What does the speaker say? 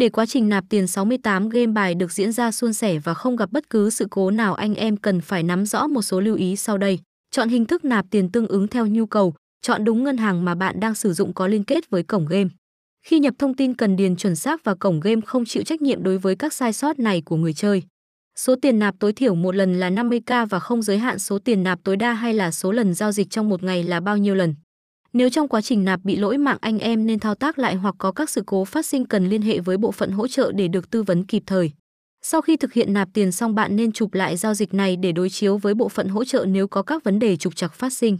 Để quá trình nạp tiền 68 game bài được diễn ra suôn sẻ và không gặp bất cứ sự cố nào anh em cần phải nắm rõ một số lưu ý sau đây. Chọn hình thức nạp tiền tương ứng theo nhu cầu, chọn đúng ngân hàng mà bạn đang sử dụng có liên kết với cổng game. Khi nhập thông tin cần điền chuẩn xác và cổng game không chịu trách nhiệm đối với các sai sót này của người chơi. Số tiền nạp tối thiểu một lần là 50k và không giới hạn số tiền nạp tối đa hay là số lần giao dịch trong một ngày là bao nhiêu lần. Nếu trong quá trình nạp bị lỗi mạng anh em nên thao tác lại hoặc có các sự cố phát sinh cần liên hệ với bộ phận hỗ trợ để được tư vấn kịp thời. Sau khi thực hiện nạp tiền xong bạn nên chụp lại giao dịch này để đối chiếu với bộ phận hỗ trợ nếu có các vấn đề trục trặc phát sinh.